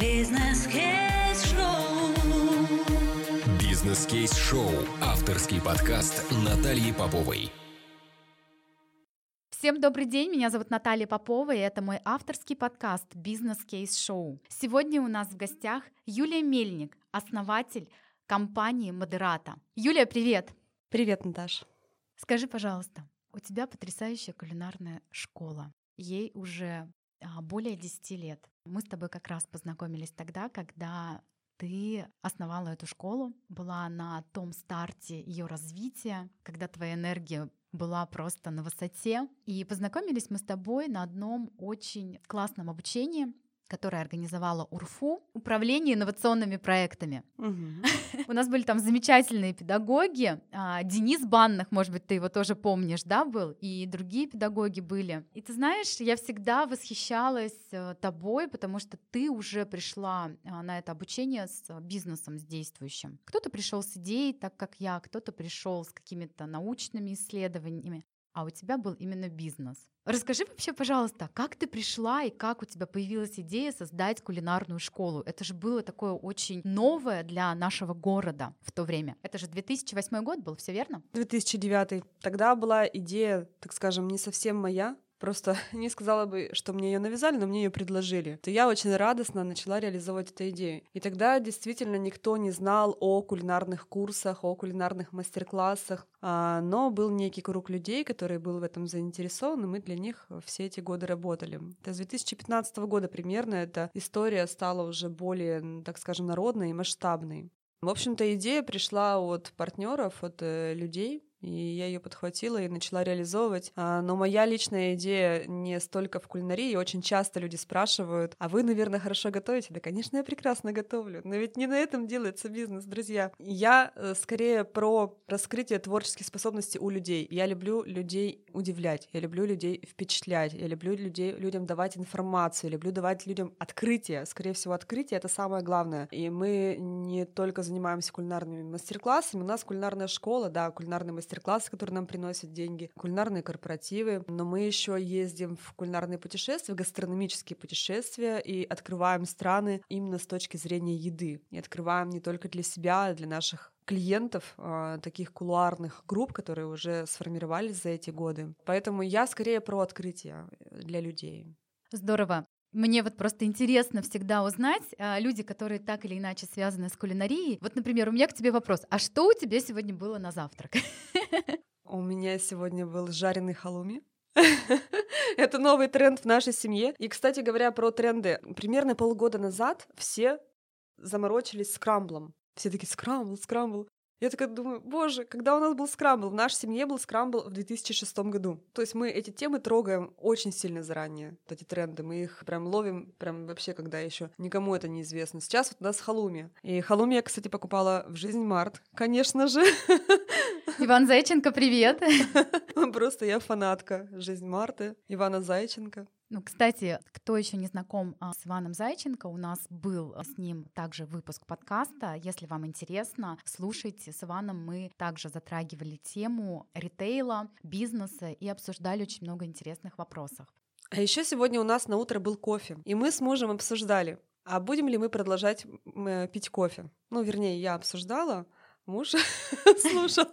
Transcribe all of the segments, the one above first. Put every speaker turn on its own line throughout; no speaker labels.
Бизнес-кейс-шоу.
Бизнес-кейс-шоу. Авторский подкаст Натальи Поповой.
Всем добрый день, меня зовут Наталья Попова, и это мой авторский подкаст «Бизнес Кейс Шоу». Сегодня у нас в гостях Юлия Мельник, основатель компании Модерата. Юлия, привет!
Привет, Наташ.
Скажи, пожалуйста, у тебя потрясающая кулинарная школа. Ей уже более 10 лет. Мы с тобой как раз познакомились тогда, когда ты основала эту школу, была на том старте ее развития, когда твоя энергия была просто на высоте. И познакомились мы с тобой на одном очень классном обучении, которое организовала УРФУ, Управление инновационными проектами. У нас были там замечательные педагоги. А, Денис Банных, может быть, ты его тоже помнишь, да, был? И другие педагоги были. И ты знаешь, я всегда восхищалась э, тобой, потому что ты уже пришла а, на это обучение с э, бизнесом, с действующим. Кто-то пришел с идеей, так как я, кто-то пришел с какими-то научными исследованиями, а у тебя был именно бизнес. Расскажи вообще, пожалуйста, как ты пришла и как у тебя появилась идея создать кулинарную школу? Это же было такое очень новое для нашего города в то время. Это же 2008 год был, все верно?
2009. Тогда была идея, так скажем, не совсем моя. Просто не сказала бы, что мне ее навязали, но мне ее предложили. То я очень радостно начала реализовывать эту идею. И тогда действительно никто не знал о кулинарных курсах, о кулинарных мастер-классах, а, но был некий круг людей, который был в этом заинтересован, и мы для них все эти годы работали. Это с 2015 года примерно эта история стала уже более, так скажем, народной и масштабной. В общем-то, идея пришла от партнеров, от э, людей, и я ее подхватила и начала реализовывать. А, Но моя личная идея не столько в кулинарии. Очень часто люди спрашивают, а вы, наверное, хорошо готовите? Да, конечно, я прекрасно готовлю. Но ведь не на этом делается бизнес, друзья. Я э, скорее про раскрытие творческих способностей у людей. Я люблю людей удивлять, я люблю людей впечатлять, я люблю людей, людям давать информацию, люблю давать людям открытие. Скорее всего, открытие — это самое главное. И мы не только занимаемся кулинарными мастер-классами, у нас кулинарная школа, да, кулинарные мастер-классы, которые нам приносят деньги, кулинарные корпоративы, но мы еще ездим в кулинарные путешествия, гастрономические путешествия и открываем страны именно с точки зрения еды. И открываем не только для себя, а для наших клиентов, а, таких кулуарных групп, которые уже сформировались за эти годы. Поэтому я скорее про открытие для людей.
Здорово. Мне вот просто интересно всегда узнать, а, люди, которые так или иначе связаны с кулинарией. Вот, например, у меня к тебе вопрос. А что у тебя сегодня было на завтрак?
У меня сегодня был жареный халуми. Это новый тренд в нашей семье. И, кстати говоря, про тренды. Примерно полгода назад все заморочились скрамблом. Все такие скрамбл, скрамбл. Я такая думаю, боже, когда у нас был скрамбл? В нашей семье был скрамбл в 2006 году. То есть мы эти темы трогаем очень сильно заранее, вот эти тренды. Мы их прям ловим, прям вообще, когда еще никому это не известно. Сейчас вот у нас халуми. И халуми я, кстати, покупала в жизнь март, конечно же.
Иван Зайченко, привет!
Просто я фанатка жизнь Марты, Ивана Зайченко.
Ну, кстати, кто еще не знаком а, с Иваном Зайченко, у нас был а, с ним также выпуск подкаста. Если вам интересно, слушайте. С Иваном мы также затрагивали тему ритейла, бизнеса и обсуждали очень много интересных вопросов.
А еще сегодня у нас на утро был кофе, и мы с мужем обсуждали, а будем ли мы продолжать э, пить кофе. Ну, вернее, я обсуждала, муж слушал.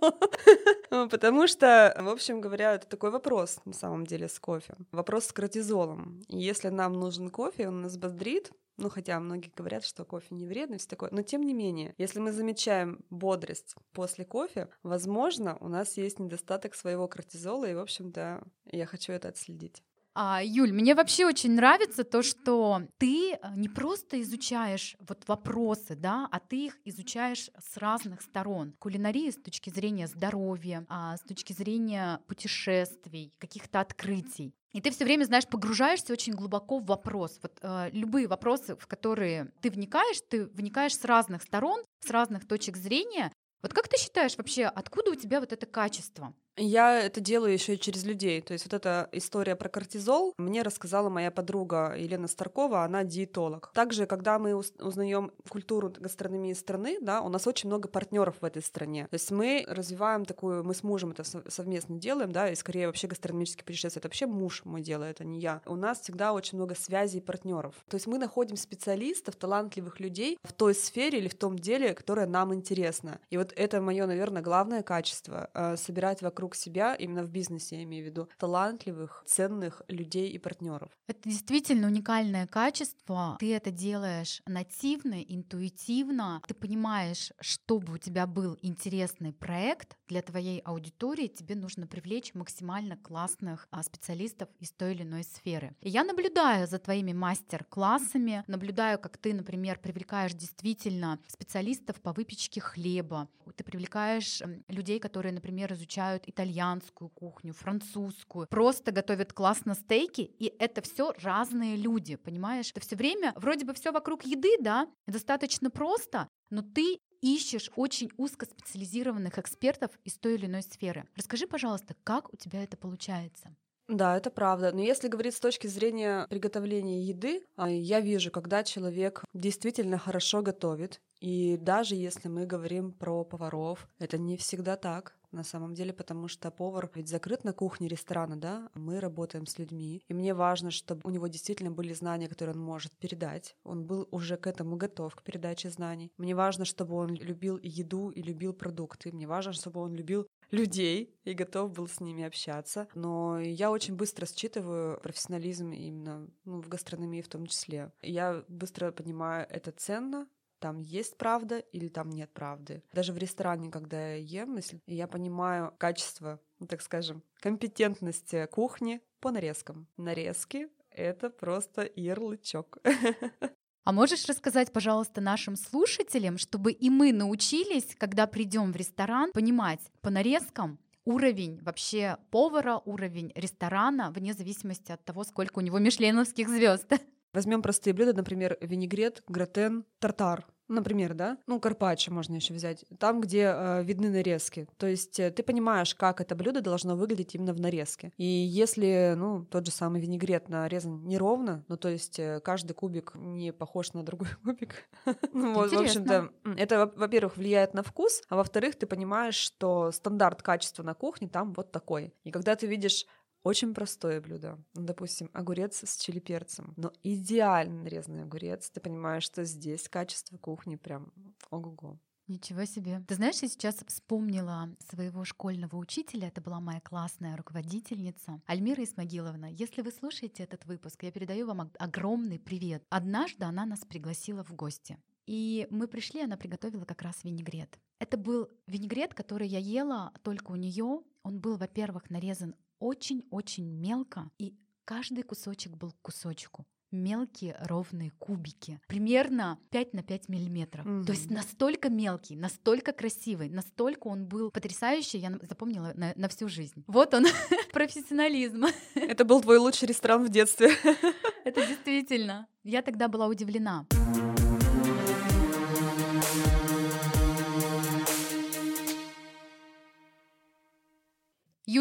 Потому что, в общем говоря, это такой вопрос на самом деле с кофе. Вопрос с кортизолом. Если нам нужен кофе, он нас бодрит, ну, хотя многие говорят, что кофе не вредно, все такое. Но тем не менее, если мы замечаем бодрость после кофе, возможно, у нас есть недостаток своего кортизола, и, в общем-то, я хочу это отследить.
А, Юль, мне вообще очень нравится то, что ты а, не просто изучаешь вот вопросы, да, а ты их изучаешь с разных сторон. Кулинария с точки зрения здоровья, а, с точки зрения путешествий, каких-то открытий. И ты все время, знаешь, погружаешься очень глубоко в вопрос. Вот э, любые вопросы, в которые ты вникаешь, ты вникаешь с разных сторон, с разных точек зрения. Вот как ты считаешь вообще, откуда у тебя вот это качество?
Я это делаю еще и через людей. То есть вот эта история про кортизол мне рассказала моя подруга Елена Старкова, она диетолог. Также, когда мы узнаем культуру гастрономии страны, да, у нас очень много партнеров в этой стране. То есть мы развиваем такую, мы с мужем это совместно делаем, да, и скорее вообще гастрономические путешествия, это вообще муж мой делает, а не я. У нас всегда очень много связей и партнеров. То есть мы находим специалистов, талантливых людей в той сфере или в том деле, которое нам интересно. И вот это мое, наверное, главное качество — собирать вокруг вокруг себя, именно в бизнесе я имею в виду, талантливых, ценных людей и партнеров.
Это действительно уникальное качество. Ты это делаешь нативно, интуитивно. Ты понимаешь, чтобы у тебя был интересный проект для твоей аудитории, тебе нужно привлечь максимально классных а, специалистов из той или иной сферы. И я наблюдаю за твоими мастер-классами, наблюдаю, как ты, например, привлекаешь действительно специалистов по выпечке хлеба, ты привлекаешь людей, которые, например, изучают итальянскую кухню, французскую, просто готовят классно стейки, и это все разные люди, понимаешь? Это все время вроде бы все вокруг еды, да, достаточно просто, но ты ищешь очень узкоспециализированных экспертов из той или иной сферы. Расскажи, пожалуйста, как у тебя это получается?
Да, это правда. Но если говорить с точки зрения приготовления еды, а, я вижу, когда человек действительно хорошо готовит, и даже если мы говорим про поваров, это не всегда так на самом деле, потому что повар ведь закрыт на кухне ресторана, да, мы работаем с людьми, и мне важно, чтобы у него действительно были знания, которые он может передать, он был уже к этому готов, к передаче знаний. Мне важно, чтобы он любил еду и любил продукты, мне важно, чтобы он любил людей и готов был с ними общаться. Но я очень быстро считываю профессионализм именно ну, в гастрономии в том числе. Я быстро понимаю, это ценно, там есть правда или там нет правды. Даже в ресторане, когда я ем, если я понимаю качество, ну, так скажем, компетентность кухни по нарезкам. Нарезки — это просто ярлычок.
А можешь рассказать, пожалуйста, нашим слушателям, чтобы и мы научились, когда придем в ресторан, понимать по нарезкам, уровень вообще повара, уровень ресторана, вне зависимости от того, сколько у него мишленовских звезд.
Возьмем простые блюда, например, винегрет, гратен, тартар. Например, да, ну карпаччо можно еще взять, там, где э, видны нарезки. То есть э, ты понимаешь, как это блюдо должно выглядеть именно в нарезке. И если, ну, тот же самый винегрет нарезан неровно, ну, то есть э, каждый кубик не похож на другой кубик. ну, вот, в общем-то, это, во-первых, влияет на вкус, а во-вторых, ты понимаешь, что стандарт качества на кухне там вот такой. И когда ты видишь очень простое блюдо. Ну, допустим, огурец с чили перцем. Но идеально нарезанный огурец. Ты понимаешь, что здесь качество кухни прям ого-го.
Ничего себе. Ты знаешь, я сейчас вспомнила своего школьного учителя, это была моя классная руководительница, Альмира Исмагиловна. Если вы слушаете этот выпуск, я передаю вам огромный привет. Однажды она нас пригласила в гости. И мы пришли, она приготовила как раз винегрет. Это был винегрет, который я ела только у нее. Он был, во-первых, нарезан очень-очень мелко, и каждый кусочек был к кусочку мелкие ровные кубики, примерно 5 на 5 миллиметров. Mm-hmm. То есть настолько мелкий, настолько красивый, настолько он был потрясающий, я запомнила на, на всю жизнь. Вот он, профессионализм.
Это был твой лучший ресторан в детстве.
Это действительно. Я тогда была удивлена.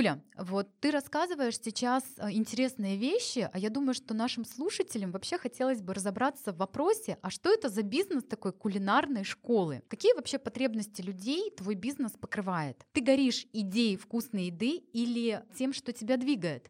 Юля, вот ты рассказываешь сейчас э, интересные вещи, а я думаю, что нашим слушателям вообще хотелось бы разобраться в вопросе, а что это за бизнес такой кулинарной школы? Какие вообще потребности людей твой бизнес покрывает? Ты горишь идеей вкусной еды или тем, что тебя двигает?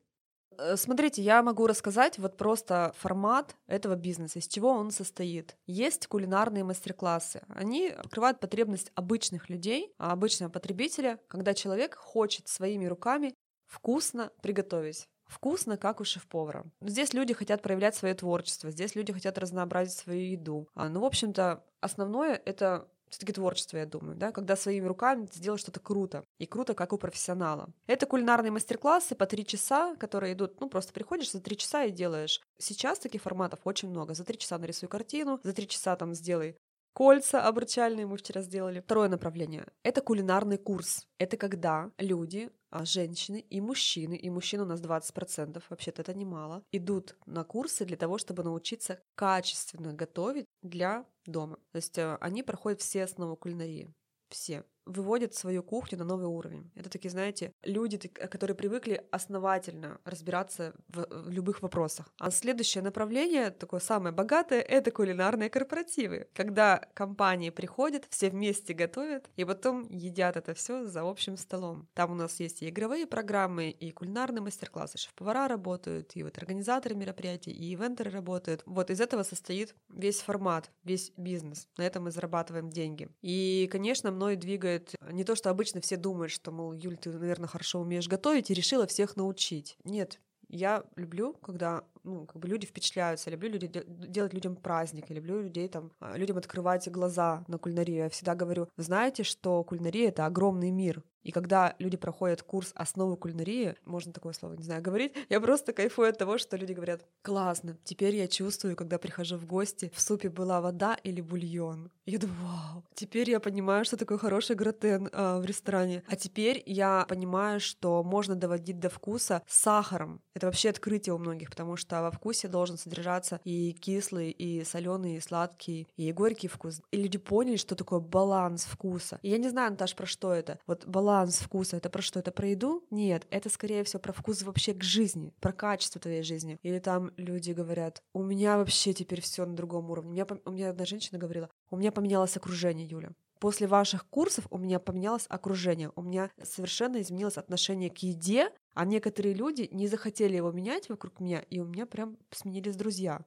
Э, смотрите, я могу рассказать вот просто формат этого бизнеса, из чего он состоит. Есть кулинарные мастер-классы. Они покрывают потребность обычных людей, а обычного потребителя, когда человек хочет своими руками вкусно приготовить вкусно, как у шеф-повара. Здесь люди хотят проявлять свое творчество, здесь люди хотят разнообразить свою еду. А, ну, в общем-то, основное — это все-таки творчество, я думаю, да, когда своими руками ты что-то круто, и круто, как у профессионала. Это кулинарные мастер-классы по три часа, которые идут, ну, просто приходишь за три часа и делаешь. Сейчас таких форматов очень много. За три часа нарисуй картину, за три часа там сделай Кольца обручальные мы вчера сделали. Второе направление — это кулинарный курс. Это когда люди, женщины и мужчины, и мужчин у нас 20%, вообще-то это немало, идут на курсы для того, чтобы научиться качественно готовить для дома. То есть э, они проходят все основы кулинарии. Все. Выводят свою кухню на новый уровень. Это такие, знаете, люди, которые привыкли основательно разбираться в, в любых вопросах. А следующее направление, такое самое богатое, это кулинарные корпоративы, когда компании приходят, все вместе готовят, и потом едят это все за общим столом. Там у нас есть и игровые программы, и кулинарные мастер-классы, шеф-повара работают, и вот организаторы мероприятий, и ивентеры работают. Вот из этого состоит весь формат, весь бизнес. На этом мы зарабатываем деньги. И, конечно, мной двигает не то, что обычно все думают, что, мол, Юль, ты, наверное, хорошо умеешь готовить и решила всех научить. Нет, я люблю, когда ну, как бы люди впечатляются, люблю люди, делать людям праздник, я люблю людей там, а, людям открывать глаза на кулинарию. Я всегда говорю, вы знаете, что кулинария — это огромный мир, и когда люди проходят курс основы кулинарии, можно такое слово, не знаю, говорить, я просто кайфую от того, что люди говорят, классно, теперь я чувствую, когда прихожу в гости, в супе была вода или бульон. я думаю, вау, теперь я понимаю, что такое хороший гратен а, в ресторане. А теперь я понимаю, что можно доводить до вкуса сахаром. Это вообще открытие у многих, потому что что во вкусе должен содержаться и кислый, и соленый, и сладкий, и горький вкус. И люди поняли, что такое баланс вкуса. И я не знаю, Наташ, про что это. Вот баланс вкуса, это про что? Это про еду? Нет, это скорее всего про вкус вообще к жизни, про качество твоей жизни. Или там люди говорят, у меня вообще теперь все на другом уровне. У меня, у меня одна женщина говорила, у меня поменялось окружение, Юля. После ваших курсов у меня поменялось окружение, у меня совершенно изменилось отношение к еде, а некоторые люди не захотели его менять вокруг меня, и у меня прям сменились друзья.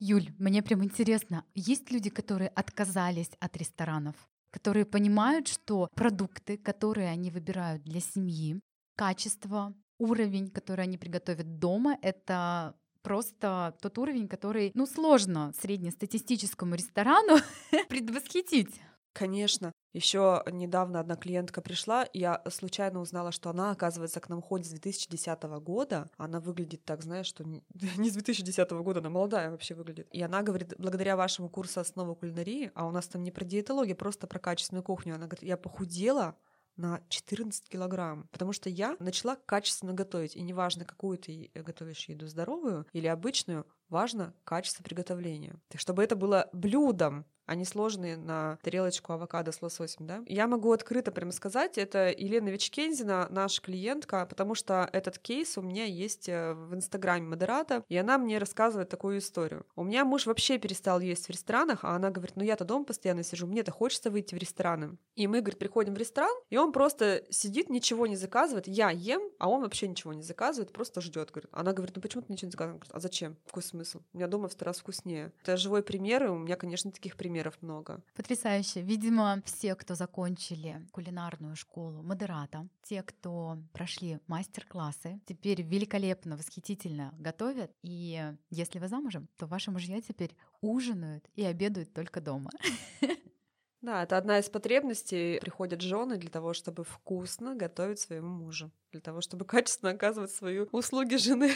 Юль, мне прям интересно, есть люди, которые отказались от ресторанов, которые понимают, что продукты, которые они выбирают для семьи, качество, уровень, который они приготовят дома, это просто тот уровень, который, ну, сложно среднестатистическому ресторану предвосхитить.
Конечно. Еще недавно одна клиентка пришла, я случайно узнала, что она, оказывается, к нам ходит с 2010 года. Она выглядит так, знаешь, что не, с 2010 года, она молодая вообще выглядит. И она говорит, благодаря вашему курсу основы кулинарии, а у нас там не про диетологию, просто про качественную кухню, она говорит, я похудела, на 14 килограмм, потому что я начала качественно готовить, и неважно, какую ты готовишь еду, здоровую или обычную, важно качество приготовления. Чтобы это было блюдом, они сложные на тарелочку авокадо с лососем, да. Я могу открыто прямо сказать, это Елена Вичкензина, наша клиентка, потому что этот кейс у меня есть э, в инстаграме модерата, и она мне рассказывает такую историю. У меня муж вообще перестал есть в ресторанах, а она говорит, ну я-то дома постоянно сижу, мне-то хочется выйти в рестораны. И мы, говорит, приходим в ресторан, и он просто сидит, ничего не заказывает, я ем, а он вообще ничего не заказывает, просто ждет, говорит. Она говорит, ну почему ты ничего не заказываешь? А зачем? Какой смысл? У меня дома в сто раз вкуснее. Это живой пример, и у меня, конечно, таких примеров примеров много.
Потрясающе. Видимо, все, кто закончили кулинарную школу модерата, те, кто прошли мастер-классы, теперь великолепно, восхитительно готовят. И если вы замужем, то ваши мужья теперь ужинают и обедают только дома.
Да, это одна из потребностей. Приходят жены для того, чтобы вкусно готовить своему мужу, для того, чтобы качественно оказывать свои услуги жены.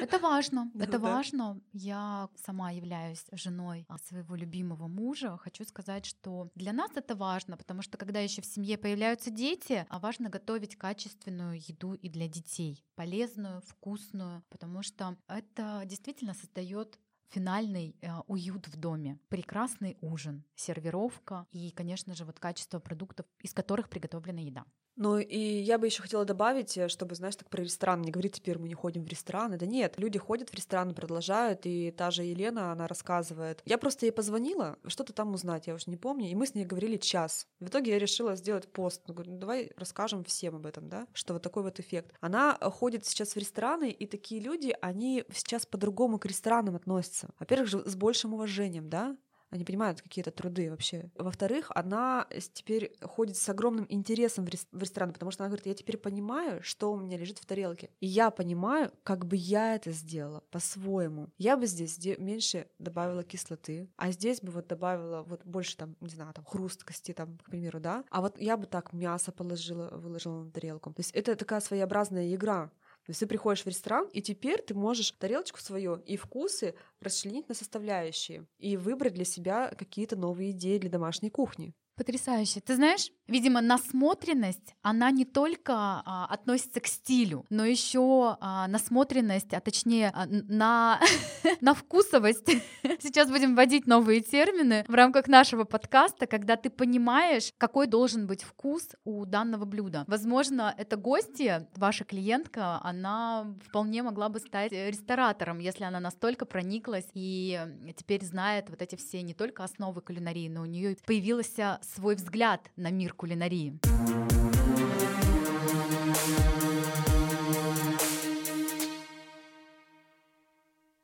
Это важно, это да. важно. Я сама являюсь женой своего любимого мужа. Хочу сказать, что для нас это важно, потому что когда еще в семье появляются дети, а важно готовить качественную еду и для детей, полезную, вкусную, потому что это действительно создает финальный э, уют в доме, прекрасный ужин, сервировка и, конечно же, вот качество продуктов, из которых приготовлена еда.
Ну и я бы еще хотела добавить, э, чтобы, знаешь, так про ресторан не говорить, теперь мы не ходим в рестораны. Да нет, люди ходят в рестораны, продолжают, и та же Елена, она рассказывает. Я просто ей позвонила, что-то там узнать, я уже не помню, и мы с ней говорили час. В итоге я решила сделать пост. Ну, говорю, ну, давай расскажем всем об этом, да, что вот такой вот эффект. Она э, ходит сейчас в рестораны, и такие люди, они сейчас по-другому к ресторанам относятся. Во-первых, с большим уважением, да, они понимают какие-то труды вообще. Во-вторых, она теперь ходит с огромным интересом в, рес- в ресторан, потому что она говорит, я теперь понимаю, что у меня лежит в тарелке. И я понимаю, как бы я это сделала по-своему. Я бы здесь меньше добавила кислоты, а здесь бы вот добавила вот больше там, не знаю, там хрусткости, там, к примеру, да. А вот я бы так мясо положила, выложила на тарелку. То есть это такая своеобразная игра. То есть ты приходишь в ресторан, и теперь ты можешь тарелочку свою и вкусы расчленить на составляющие и выбрать для себя какие-то новые идеи для домашней кухни.
Потрясающе. Ты знаешь, Видимо, насмотренность, она не только а, относится к стилю, но еще а, насмотренность, а точнее а, на, на вкусовость. Сейчас будем вводить новые термины в рамках нашего подкаста, когда ты понимаешь, какой должен быть вкус у данного блюда. Возможно, эта гостья, ваша клиентка, она вполне могла бы стать ресторатором, если она настолько прониклась и теперь знает вот эти все не только основы кулинарии, но у нее появился свой взгляд на мир кулинарии.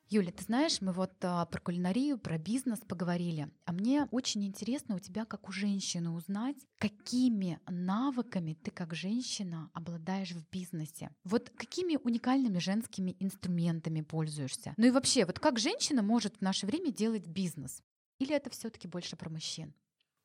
Юля, ты знаешь, мы вот а, про кулинарию, про бизнес поговорили, а мне очень интересно у тебя, как у женщины, узнать, какими навыками ты как женщина обладаешь в бизнесе. Вот какими уникальными женскими инструментами пользуешься? Ну и вообще, вот как женщина может в наше время делать бизнес? Или это все-таки больше про мужчин?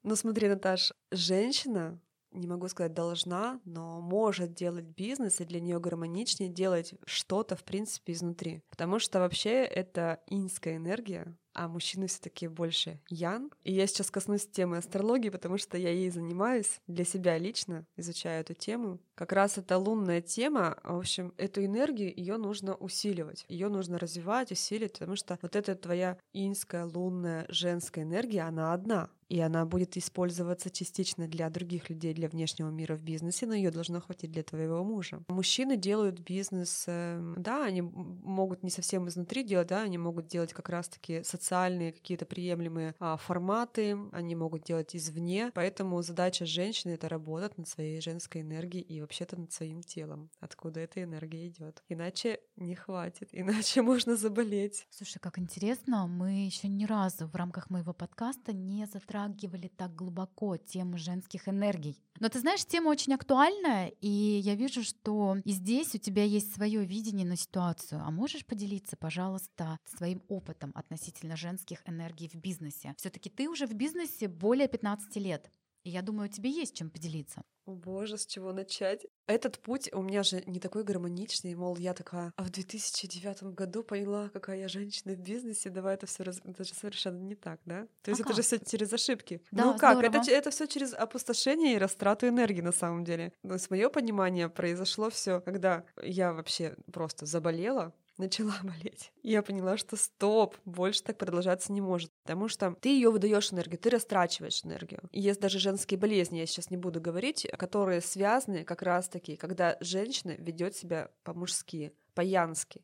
Ну смотри, Наташ, женщина не могу сказать должна, но может делать бизнес, и для нее гармоничнее делать что-то, в принципе, изнутри. Потому что вообще это инская энергия, а мужчины все таки больше ян. И я сейчас коснусь темы астрологии, потому что я ей занимаюсь для себя лично, изучаю эту тему. Как раз эта лунная тема, в общем, эту энергию ее нужно усиливать, ее нужно развивать, усиливать, потому что вот эта твоя инская, лунная, женская энергия, она одна и она будет использоваться частично для других людей, для внешнего мира в бизнесе, но ее должно хватить для твоего мужа. Мужчины делают бизнес, эм, да, они могут не совсем изнутри делать, да, они могут делать как раз-таки социальные какие-то приемлемые а, форматы, они могут делать извне, поэтому задача женщины — это работать над своей женской энергией и вообще-то над своим телом, откуда эта энергия идет. Иначе не хватит, иначе можно заболеть.
Слушай, как интересно, мы еще ни разу в рамках моего подкаста не затрагивали затрагивали так глубоко тему женских энергий. Но ты знаешь, тема очень актуальная, и я вижу, что и здесь у тебя есть свое видение на ситуацию. А можешь поделиться, пожалуйста, своим опытом относительно женских энергий в бизнесе? Все-таки ты уже в бизнесе более 15 лет. И я думаю, тебе есть чем поделиться.
О боже, с чего начать? Этот путь у меня же не такой гармоничный, мол, я такая, а в 2009 году поняла, какая я женщина в бизнесе, давай это все раз... Это же совершенно не так, да? То есть а это как? же все через ошибки.
Да,
ну как?
Здорово.
Это, это все через опустошение и растрату энергии на самом деле. Но с мое понимание произошло все, когда я вообще просто заболела, начала болеть. Я поняла, что стоп, больше так продолжаться не может. Потому что ты ее выдаешь энергию, ты растрачиваешь энергию. Есть даже женские болезни, я сейчас не буду говорить, которые связаны как раз-таки, когда женщина ведет себя по-мужски, по-янски.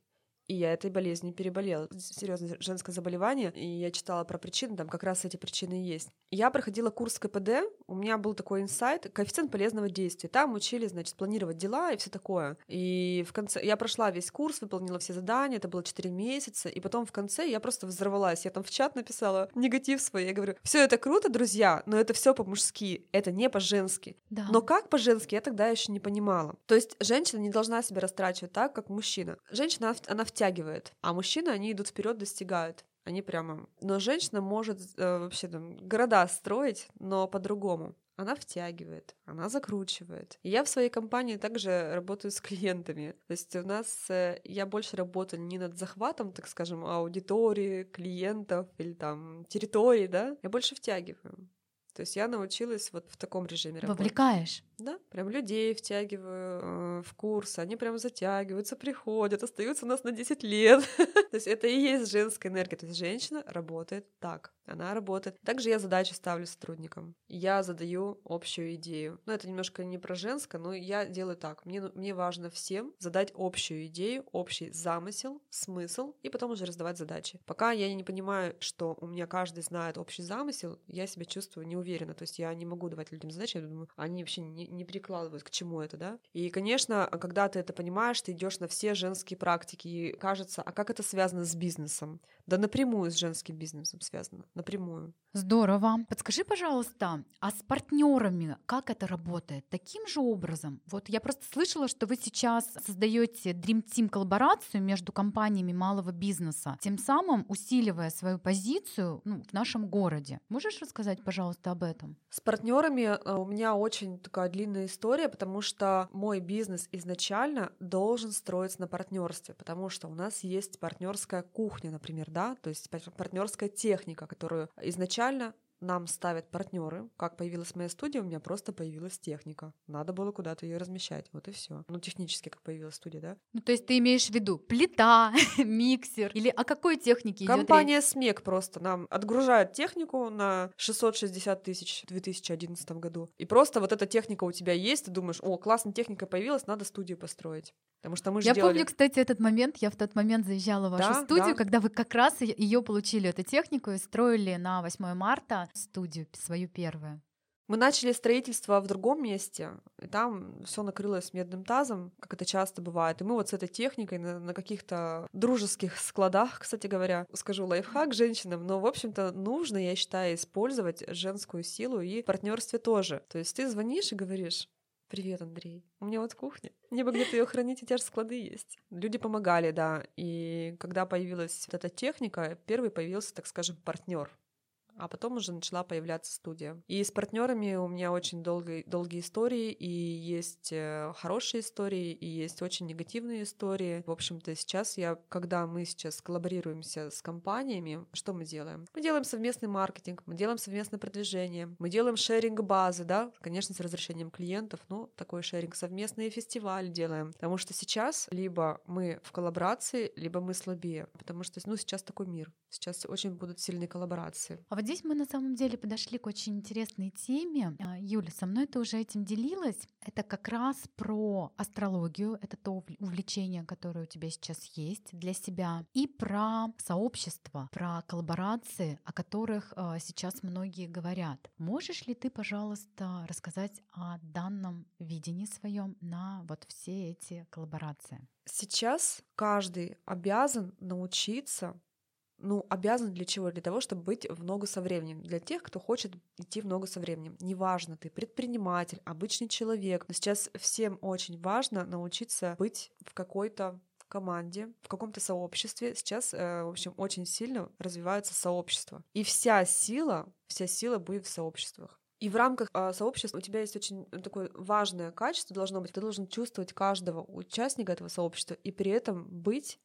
И я этой болезнью переболела. Серьезное женское заболевание. И я читала про причины, там как раз эти причины есть. Я проходила курс КПД, у меня был такой инсайт, коэффициент полезного действия. Там учили, значит, планировать дела и все такое. И в конце я прошла весь курс, выполнила все задания, это было 4 месяца, и потом в конце я просто взорвалась. Я там в чат написала негатив свой, я говорю, все это круто, друзья, но это все по-мужски, это не по-женски.
Да.
Но как по-женски, я тогда еще не понимала. То есть женщина не должна себя растрачивать так, как мужчина. Женщина, она втягивает, а мужчины, они идут вперед, достигают. Они прямо... Но женщина может э, вообще там города строить, но по-другому. Она втягивает, она закручивает. И я в своей компании также работаю с клиентами. То есть у нас э, я больше работаю не над захватом, так скажем, аудитории, клиентов или там территории, да. Я больше втягиваю. То есть я научилась вот в таком режиме работать.
Вовлекаешь.
Да, прям людей втягиваю э, в курс, они прям затягиваются, приходят, остаются у нас на 10 лет. То есть это и есть женская энергия. То есть женщина работает так, она работает. Также я задачи ставлю сотрудникам. Я задаю общую идею. Ну, это немножко не про женское, но я делаю так. Мне, мне важно всем задать общую идею, общий замысел, смысл, и потом уже раздавать задачи. Пока я не понимаю, что у меня каждый знает общий замысел, я себя чувствую неуверенно. То есть я не могу давать людям задачи, я думаю, они вообще не, не прикладывают к чему это, да. И, конечно, когда ты это понимаешь, ты идешь на все женские практики, и кажется, а как это связано с бизнесом? Да напрямую с женским бизнесом связано, напрямую.
Здорово. Подскажи, пожалуйста, а с партнерами как это работает? Таким же образом? Вот я просто слышала, что вы сейчас создаете Dream Team коллаборацию между компаниями малого бизнеса, тем самым усиливая свою позицию ну, в нашем городе. Можешь рассказать, пожалуйста, об этом?
С партнерами э, у меня очень такая длинная история, потому что мой бизнес изначально должен строиться на партнерстве, потому что у нас есть партнерская кухня, например, да, то есть партнерская техника, которую изначально нам ставят партнеры. Как появилась моя студия, у меня просто появилась техника. Надо было куда-то ее размещать. Вот и все. Ну, технически, как появилась студия, да?
Ну, то есть ты имеешь в виду плита, миксер или о какой технике идет
Компания СМЕК просто нам отгружает технику на 660 тысяч в 2011 году. И просто вот эта техника у тебя есть, ты думаешь, о, классная техника появилась, надо студию построить. Потому что мы же
Я
делали...
помню, кстати, этот момент. Я в тот момент заезжала в вашу
Да,
студию,
да.
когда вы как раз ее получили, эту технику, и строили на 8 марта студию свою первую.
Мы начали строительство в другом месте, и там все накрылось медным тазом, как это часто бывает. И мы вот с этой техникой на, на каких-то дружеских складах, кстати говоря, скажу лайфхак женщинам, но, в общем-то, нужно, я считаю, использовать женскую силу и в партнерстве тоже. То есть ты звонишь и говоришь, Привет, Андрей. У меня вот кухня. Мне бы где-то ее хранить, у тебя же склады есть. Люди помогали, да. И когда появилась вот эта техника, первый появился, так скажем, партнер а потом уже начала появляться студия. И с партнерами у меня очень долгие, долгие истории, и есть э, хорошие истории, и есть очень негативные истории. В общем-то, сейчас я, когда мы сейчас коллаборируемся с компаниями, что мы делаем? Мы делаем совместный маркетинг, мы делаем совместное продвижение, мы делаем шеринг базы, да, конечно, с разрешением клиентов, но такой шеринг, совместные фестивали делаем, потому что сейчас либо мы в коллаборации, либо мы слабее, потому что, ну, сейчас такой мир, сейчас очень будут сильные коллаборации.
А вот здесь мы на самом деле подошли к очень интересной теме. А, Юля, со мной ты уже этим делилась. Это как раз про астрологию, это то увл- увлечение, которое у тебя сейчас есть для себя, и про сообщество, про коллаборации, о которых а, сейчас многие говорят. Можешь ли ты, пожалуйста, рассказать о данном видении своем на вот все эти коллаборации?
Сейчас каждый обязан научиться ну, обязан для чего? Для того, чтобы быть в ногу со временем. Для тех, кто хочет идти в ногу со временем. Неважно, ты предприниматель, обычный человек. Но сейчас всем очень важно научиться быть в какой-то команде, в каком-то сообществе. Сейчас, э, в общем, очень сильно развивается сообщество. И вся сила, вся сила будет в сообществах. И в рамках э, сообщества у тебя есть очень такое важное качество должно быть. Ты должен чувствовать каждого участника этого сообщества и при этом быть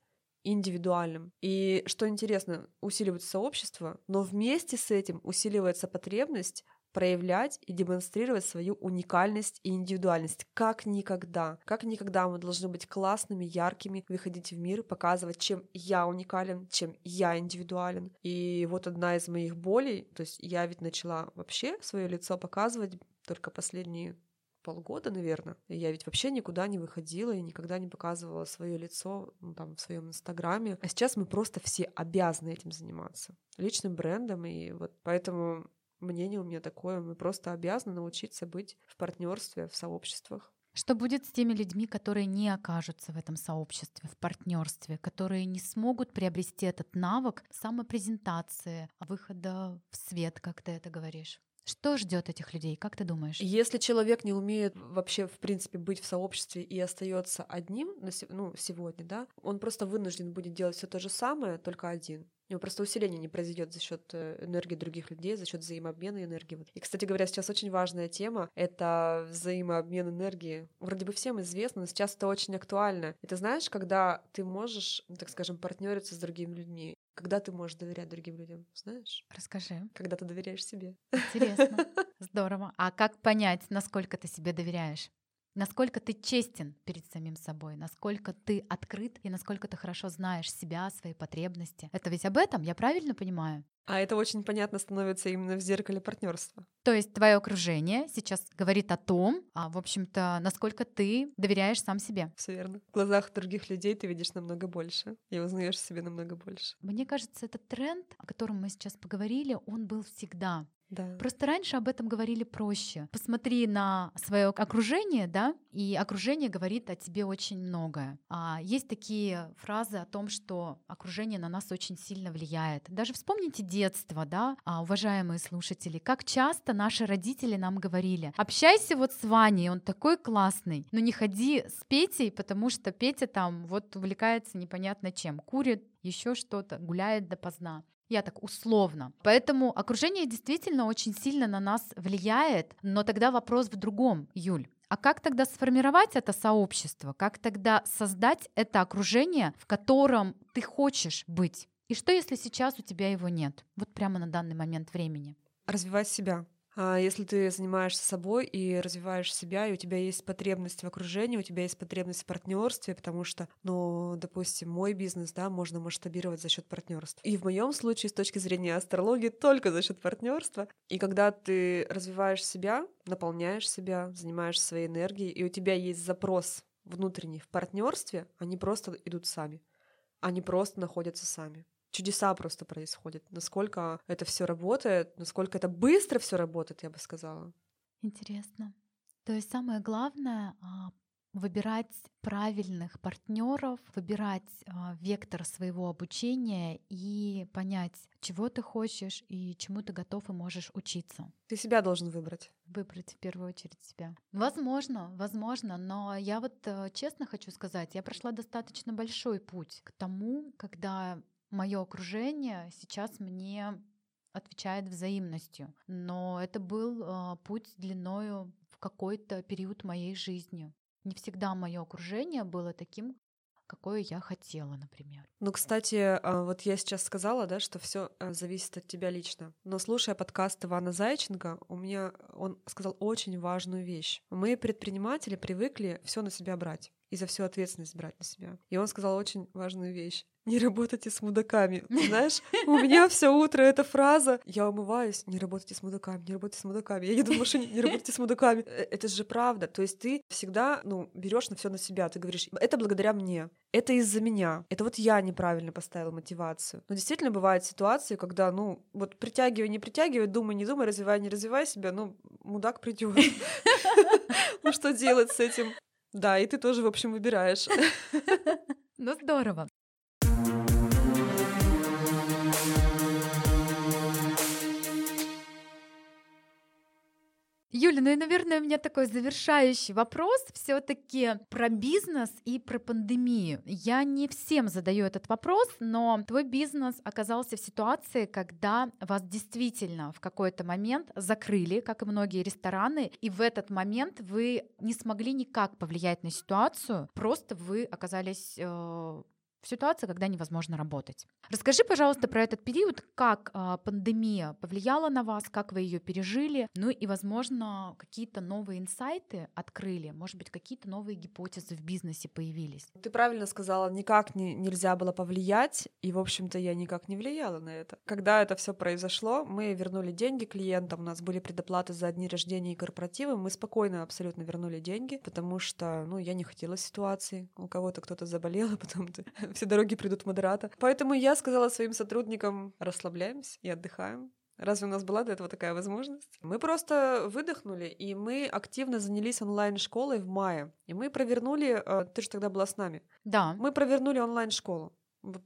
индивидуальным. И что интересно, усиливается сообщество, но вместе с этим усиливается потребность проявлять и демонстрировать свою уникальность и индивидуальность, как никогда. Как никогда мы должны быть классными, яркими, выходить в мир, показывать, чем я уникален, чем я индивидуален. И вот одна из моих болей, то есть я ведь начала вообще свое лицо показывать только последние полгода, наверное. Я ведь вообще никуда не выходила и никогда не показывала свое лицо ну, там, в своем инстаграме. А сейчас мы просто все обязаны этим заниматься. Личным брендом. И вот поэтому мнение у меня такое. Мы просто обязаны научиться быть в партнерстве, в сообществах.
Что будет с теми людьми, которые не окажутся в этом сообществе, в партнерстве, которые не смогут приобрести этот навык самопрезентации, выхода в свет, как ты это говоришь? Что ждет этих людей, как ты думаешь?
Если человек не умеет вообще, в принципе, быть в сообществе и остается одним, ну, сегодня, да, он просто вынужден будет делать все то же самое, только один. Него просто усиление не произойдет за счет энергии других людей, за счет взаимообмена энергии. И, кстати говоря, сейчас очень важная тема — это взаимообмен энергии. Вроде бы всем известно, но сейчас это очень актуально. И ты знаешь, когда ты можешь, ну, так скажем, партнериться с другими людьми, когда ты можешь доверять другим людям, знаешь?
Расскажи.
Когда ты доверяешь себе.
Интересно. Здорово. А как понять, насколько ты себе доверяешь? Насколько ты честен перед самим собой, насколько ты открыт и насколько ты хорошо знаешь себя, свои потребности. Это ведь об этом, я правильно понимаю?
А это очень понятно становится именно в зеркале партнерства.
То есть твое окружение сейчас говорит о том, а, в общем-то, насколько ты доверяешь сам себе.
Все верно. В глазах других людей ты видишь намного больше и узнаешь себе намного больше.
Мне кажется, этот тренд, о котором мы сейчас поговорили, он был всегда.
Да.
Просто раньше об этом говорили проще. Посмотри на свое окружение, да, и окружение говорит о тебе очень многое. А есть такие фразы о том, что окружение на нас очень сильно влияет. Даже вспомните детство, да, а, уважаемые слушатели, как часто наши родители нам говорили: общайся вот с Ваней, он такой классный, но не ходи с Петей, потому что Петя там вот увлекается непонятно чем, курит, еще что-то, гуляет допоздна. Я так условно. Поэтому окружение действительно очень сильно на нас влияет, но тогда вопрос в другом, Юль. А как тогда сформировать это сообщество? Как тогда создать это окружение, в котором ты хочешь быть? И что, если сейчас у тебя его нет? Вот прямо на данный момент времени.
развивать себя. А если ты занимаешься собой и развиваешь себя, и у тебя есть потребность в окружении, у тебя есть потребность в партнерстве, потому что, ну, допустим, мой бизнес, да, можно масштабировать за счет партнерств. И в моем случае, с точки зрения астрологии, только за счет партнерства. И когда ты развиваешь себя, наполняешь себя, занимаешься своей энергией, и у тебя есть запрос внутренний в партнерстве, они просто идут сами. Они просто находятся сами чудеса просто происходят. Насколько это все работает, насколько это быстро все работает, я бы сказала.
Интересно. То есть самое главное а, выбирать правильных партнеров, выбирать э, вектор своего обучения и понять, чего ты хочешь и чему ты готов и можешь учиться.
Ты себя должен выбрать.
Выбрать в первую очередь себя. Возможно, возможно, но я вот э, честно хочу сказать, я прошла достаточно большой путь к тому, когда мое окружение сейчас мне отвечает взаимностью. Но это был э, путь длиною в какой-то период моей жизни. Не всегда мое окружение было таким, какое я хотела, например.
Ну, кстати, вот я сейчас сказала, да, что все зависит от тебя лично. Но слушая подкаст Ивана Зайченко, у меня он сказал очень важную вещь. Мы предприниматели привыкли все на себя брать и за всю ответственность брать на себя. И он сказал очень важную вещь. Не работайте с мудаками. Знаешь, у меня все утро эта фраза. Я умываюсь, не работайте с мудаками, не работайте с мудаками. Я еду в машине, не работайте с мудаками. Э, это же правда. То есть ты всегда, ну, берешь на все на себя. Ты говоришь, это благодаря мне, это из-за меня. Это вот я неправильно поставила мотивацию. Но действительно бывают ситуации, когда, ну, вот притягивай, не притягивай, думай, не думай, развивай, не развивай себя, ну, мудак придет. Ну что делать с этим? Да, и ты тоже, в общем, выбираешь.
Ну здорово. Юля, ну и, наверное, у меня такой завершающий вопрос все-таки про бизнес и про пандемию. Я не всем задаю этот вопрос, но твой бизнес оказался в ситуации, когда вас действительно в какой-то момент закрыли, как и многие рестораны, и в этот момент вы не смогли никак повлиять на ситуацию, просто вы оказались э, в ситуации, когда невозможно работать. Расскажи, пожалуйста, про этот период, как э, пандемия повлияла на вас, как вы ее пережили, ну и, возможно, какие-то новые инсайты открыли, может быть, какие-то новые гипотезы в бизнесе появились.
Ты правильно сказала, никак не, нельзя было повлиять, и, в общем-то, я никак не влияла на это. Когда это все произошло, мы вернули деньги клиентам, у нас были предоплаты за дни рождения и корпоративы, мы спокойно абсолютно вернули деньги, потому что, ну, я не хотела ситуации, у кого-то кто-то заболел, а потом ты все дороги придут модерата. Поэтому я сказала своим сотрудникам, расслабляемся и отдыхаем. Разве у нас была до этого такая возможность? Мы просто выдохнули, и мы активно занялись онлайн-школой в мае. И мы провернули... Э, ты же тогда была с нами.
Да.
Мы провернули онлайн-школу.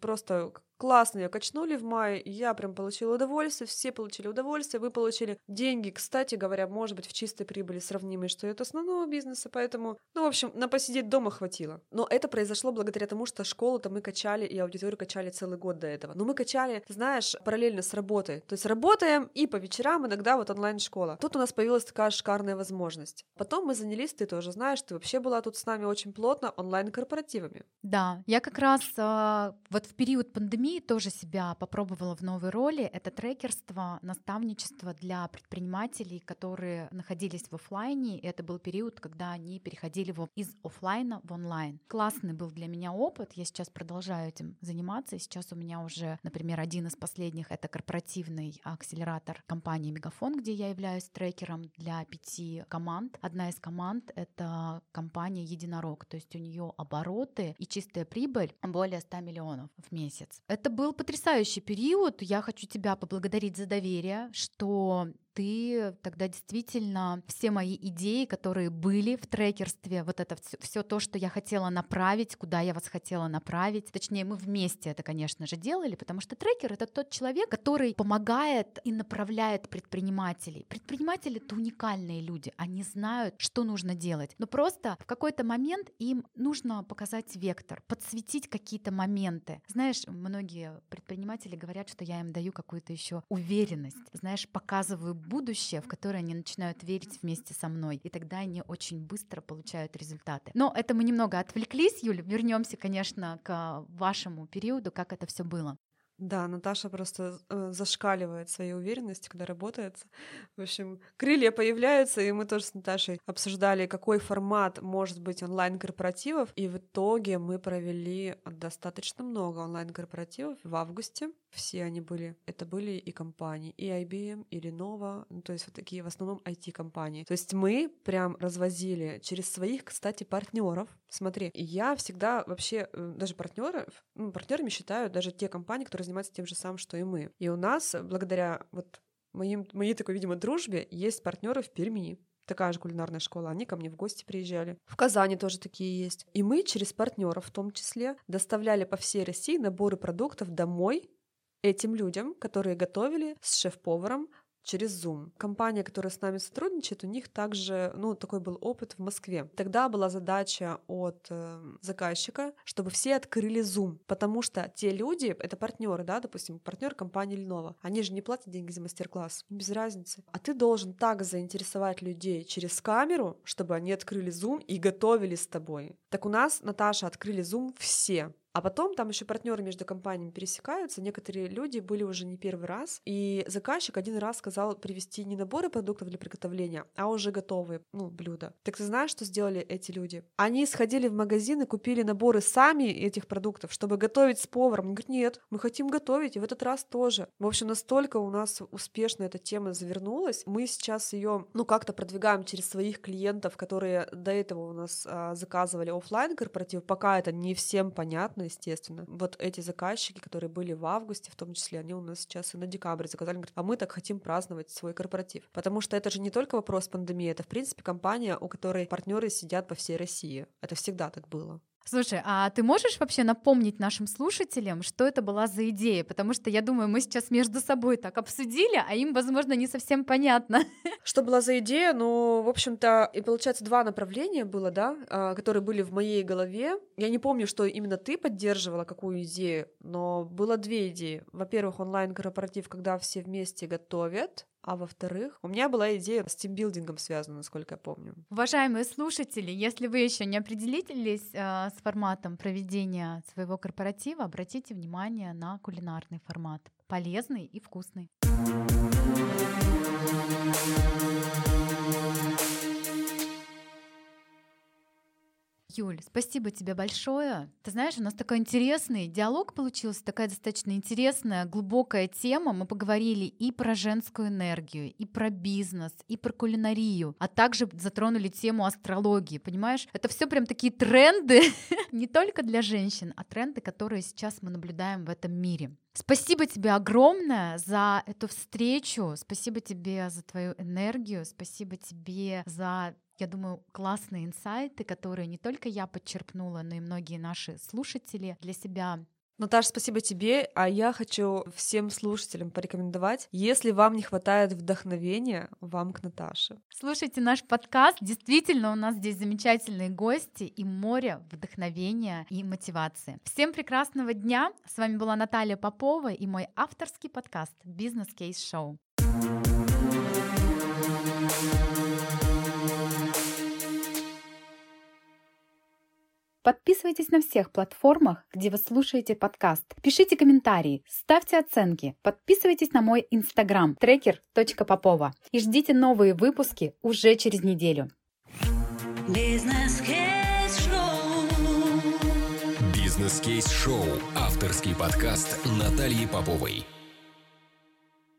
Просто классно ее качнули в мае, я прям получила удовольствие, все получили удовольствие, вы получили деньги, кстати говоря, может быть, в чистой прибыли сравнимые, что это основного бизнеса, поэтому, ну, в общем, на посидеть дома хватило. Но это произошло благодаря тому, что школу-то мы качали, и аудиторию качали целый год до этого. Но мы качали, знаешь, параллельно с работой. То есть работаем, и по вечерам иногда вот онлайн-школа. Тут у нас появилась такая шикарная возможность. Потом мы занялись, ты тоже знаешь, ты вообще была тут с нами очень плотно онлайн-корпоративами.
Да, я как раз э, вот в период пандемии пандемии тоже себя попробовала в новой роли. Это трекерство, наставничество для предпринимателей, которые находились в офлайне. И это был период, когда они переходили из офлайна в онлайн. Классный был для меня опыт. Я сейчас продолжаю этим заниматься. Сейчас у меня уже, например, один из последних — это корпоративный акселератор компании Мегафон, где я являюсь трекером для пяти команд. Одна из команд — это компания Единорог. То есть у нее обороты и чистая прибыль более 100 миллионов в месяц. Это был потрясающий период. Я хочу тебя поблагодарить за доверие, что ты тогда действительно все мои идеи, которые были в трекерстве, вот это все, все то, что я хотела направить, куда я вас хотела направить. Точнее, мы вместе это, конечно же, делали, потому что трекер это тот человек, который помогает и направляет предпринимателей. Предприниматели это уникальные люди, они знают, что нужно делать. Но просто в какой-то момент им нужно показать вектор, подсветить какие-то моменты. Знаешь, многие предприниматели говорят, что я им даю какую-то еще уверенность, знаешь, показываю будущее, в которое они начинают верить вместе со мной. И тогда они очень быстро получают результаты. Но это мы немного отвлеклись, Юля. Вернемся, конечно, к вашему периоду, как это все было.
Да, Наташа просто э, зашкаливает своей уверенности, когда работает. В общем, крылья появляются, и мы тоже с Наташей обсуждали, какой формат может быть онлайн-корпоративов, и в итоге мы провели достаточно много онлайн-корпоративов в августе. Все они были, это были и компании, и IBM, и Lenovo, ну, то есть вот такие в основном IT-компании. То есть мы прям развозили через своих, кстати, партнеров. Смотри, я всегда вообще э, даже партнеров, ну, партнерами считаю даже те компании, которые занимаются тем же самым, что и мы. И у нас, благодаря вот моим, моей такой, видимо, дружбе, есть партнеры в Перми, такая же кулинарная школа, они ко мне в гости приезжали. В Казани тоже такие есть. И мы через партнеров в том числе доставляли по всей России наборы продуктов домой этим людям, которые готовили с шеф-поваром через Zoom. Компания, которая с нами сотрудничает, у них также, ну, такой был опыт в Москве. Тогда была задача от э, заказчика, чтобы все открыли Zoom, потому что те люди, это партнеры, да, допустим, партнер компании Lenovo, они же не платят деньги за мастер-класс, без разницы. А ты должен так заинтересовать людей через камеру, чтобы они открыли Zoom и готовили с тобой. Так у нас, Наташа, открыли Zoom все. А потом там еще партнеры между компаниями пересекаются. Некоторые люди были уже не первый раз. И заказчик один раз сказал привезти не наборы продуктов для приготовления, а уже готовые ну, блюда. Так ты знаешь, что сделали эти люди? Они сходили в магазин и купили наборы сами этих продуктов, чтобы готовить с поваром. Они говорят, нет, мы хотим готовить, и в этот раз тоже. В общем, настолько у нас успешно эта тема завернулась. Мы сейчас ее, ну, как-то продвигаем через своих клиентов, которые до этого у нас а, заказывали офлайн корпоратив, пока это не всем понятно, естественно. Вот эти заказчики, которые были в августе, в том числе, они у нас сейчас и на декабрь заказали, говорят, а мы так хотим праздновать свой корпоратив. Потому что это же не только вопрос пандемии, это, в принципе, компания, у которой партнеры сидят по всей России. Это всегда так было.
Слушай, а ты можешь вообще напомнить нашим слушателям, что это была за идея? Потому что я думаю, мы сейчас между собой так обсудили, а им, возможно, не совсем понятно.
Что была за идея? Ну, в общем-то, и получается два направления было, да, а, которые были в моей голове. Я не помню, что именно ты поддерживала, какую идею, но было две идеи. Во-первых, онлайн-корпоратив, когда все вместе готовят, а во-вторых, у меня была идея с тимбилдингом связана, насколько я помню.
Уважаемые слушатели, если вы еще не определились э, с форматом проведения своего корпоратива, обратите внимание на кулинарный формат. Полезный и вкусный. Юль, спасибо тебе большое. Ты знаешь, у нас такой интересный диалог получился, такая достаточно интересная, глубокая тема. Мы поговорили и про женскую энергию, и про бизнес, и про кулинарию, а также затронули тему астрологии. Понимаешь, это все прям такие тренды не только для женщин, а тренды, которые сейчас мы наблюдаем в этом мире. Спасибо тебе огромное за эту встречу, спасибо тебе за твою энергию, спасибо тебе за я думаю, классные инсайты, которые не только я подчерпнула, но и многие наши слушатели для себя
Наташа, спасибо тебе, а я хочу всем слушателям порекомендовать, если вам не хватает вдохновения, вам к Наташе.
Слушайте наш подкаст, действительно у нас здесь замечательные гости и море вдохновения и мотивации. Всем прекрасного дня, с вами была Наталья Попова и мой авторский подкаст «Бизнес Кейс Шоу». Подписывайтесь на всех платформах, где вы слушаете подкаст. Пишите комментарии, ставьте оценки. Подписывайтесь на мой инстаграм трекер.попова и ждите новые выпуски уже через неделю.
Бизнес-кейс-шоу. Бизнес-кейс-шоу. Авторский подкаст Натальи Поповой.